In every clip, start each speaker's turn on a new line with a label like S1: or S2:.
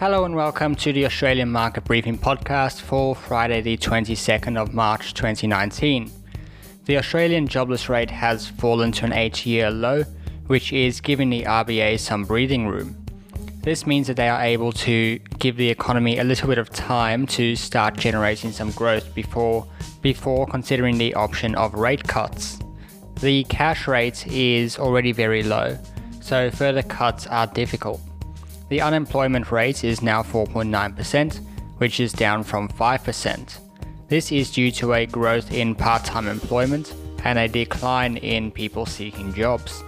S1: Hello and welcome to the Australian Market Briefing podcast for Friday, the 22nd of March 2019. The Australian jobless rate has fallen to an eight year low, which is giving the RBA some breathing room. This means that they are able to give the economy a little bit of time to start generating some growth before, before considering the option of rate cuts. The cash rate is already very low, so further cuts are difficult. The unemployment rate is now 4.9%, which is down from 5%. This is due to a growth in part time employment and a decline in people seeking jobs.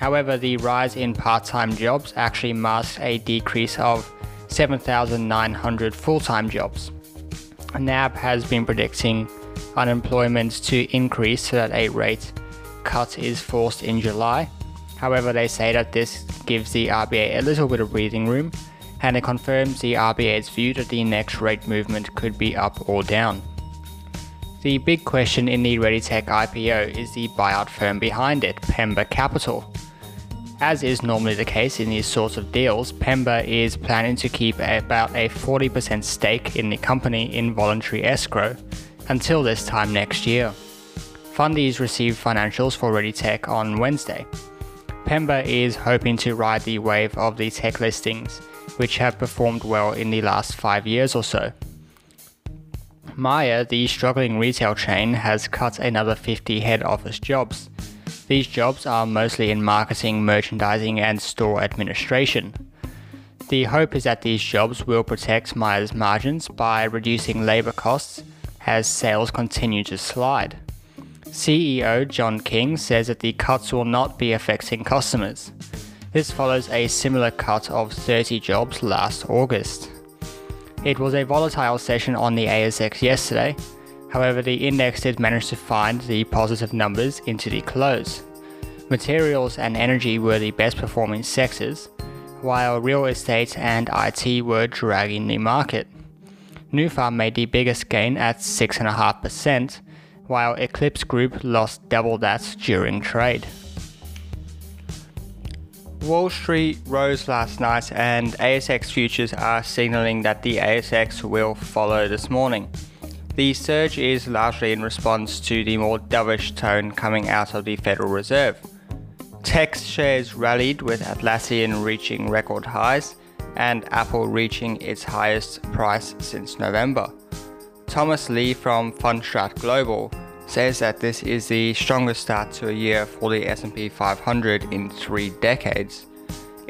S1: However, the rise in part time jobs actually masks a decrease of 7,900 full time jobs. NAB has been predicting unemployment to increase so that a rate cut is forced in July. However, they say that this gives the RBA a little bit of breathing room and it confirms the RBA's view that the next rate movement could be up or down. The big question in the ReadyTech IPO is the buyout firm behind it, Pemba Capital. As is normally the case in these sorts of deals, Pemba is planning to keep about a 40% stake in the company in voluntary escrow until this time next year. Fundies received financials for ReadyTech on Wednesday. Pemba is hoping to ride the wave of the tech listings, which have performed well in the last five years or so. Myer, the struggling retail chain, has cut another 50 head office jobs. These jobs are mostly in marketing, merchandising, and store administration. The hope is that these jobs will protect Myer's margins by reducing labour costs as sales continue to slide. CEO John King says that the cuts will not be affecting customers. This follows a similar cut of 30 jobs last August. It was a volatile session on the ASX yesterday, however, the index did manage to find the positive numbers into the close. Materials and energy were the best performing sectors, while real estate and IT were dragging the market. Nufarm made the biggest gain at 6.5%, while Eclipx Group lost double that during trade. Wall Street rose last night, and ASX futures are signaling that the ASX will follow this morning. The surge is largely in response to the more dovish tone coming out of the Federal Reserve. Tech shares rallied with Atlassian reaching record highs and Apple reaching its highest price since November. Thomas Lee from Fundstrat Global says that this is the strongest start to a year for the S&P 500 in 3 decades,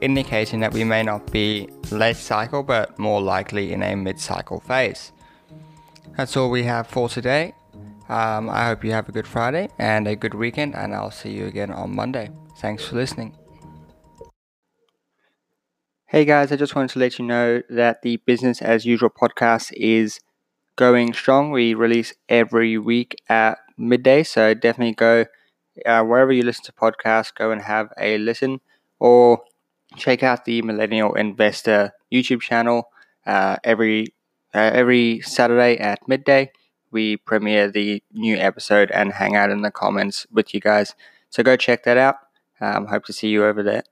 S1: indicating that we may not be late cycle but more likely in a mid-cycle phase. That's all we have for today. Um, I hope you have a good Friday and a good weekend, and I'll see you again on Monday. Thanks for listening. Hey guys, I just wanted to let you know that the Business as Usual podcast is going strong. We release every week at midday, so definitely go uh, wherever you listen to podcasts, go and have a listen or check out the Millennial Investor YouTube channel uh, every uh, every Saturday at midday. We premiere the new episode and hang out in the comments with you guys. So go check that out. Um, hope to see you over there.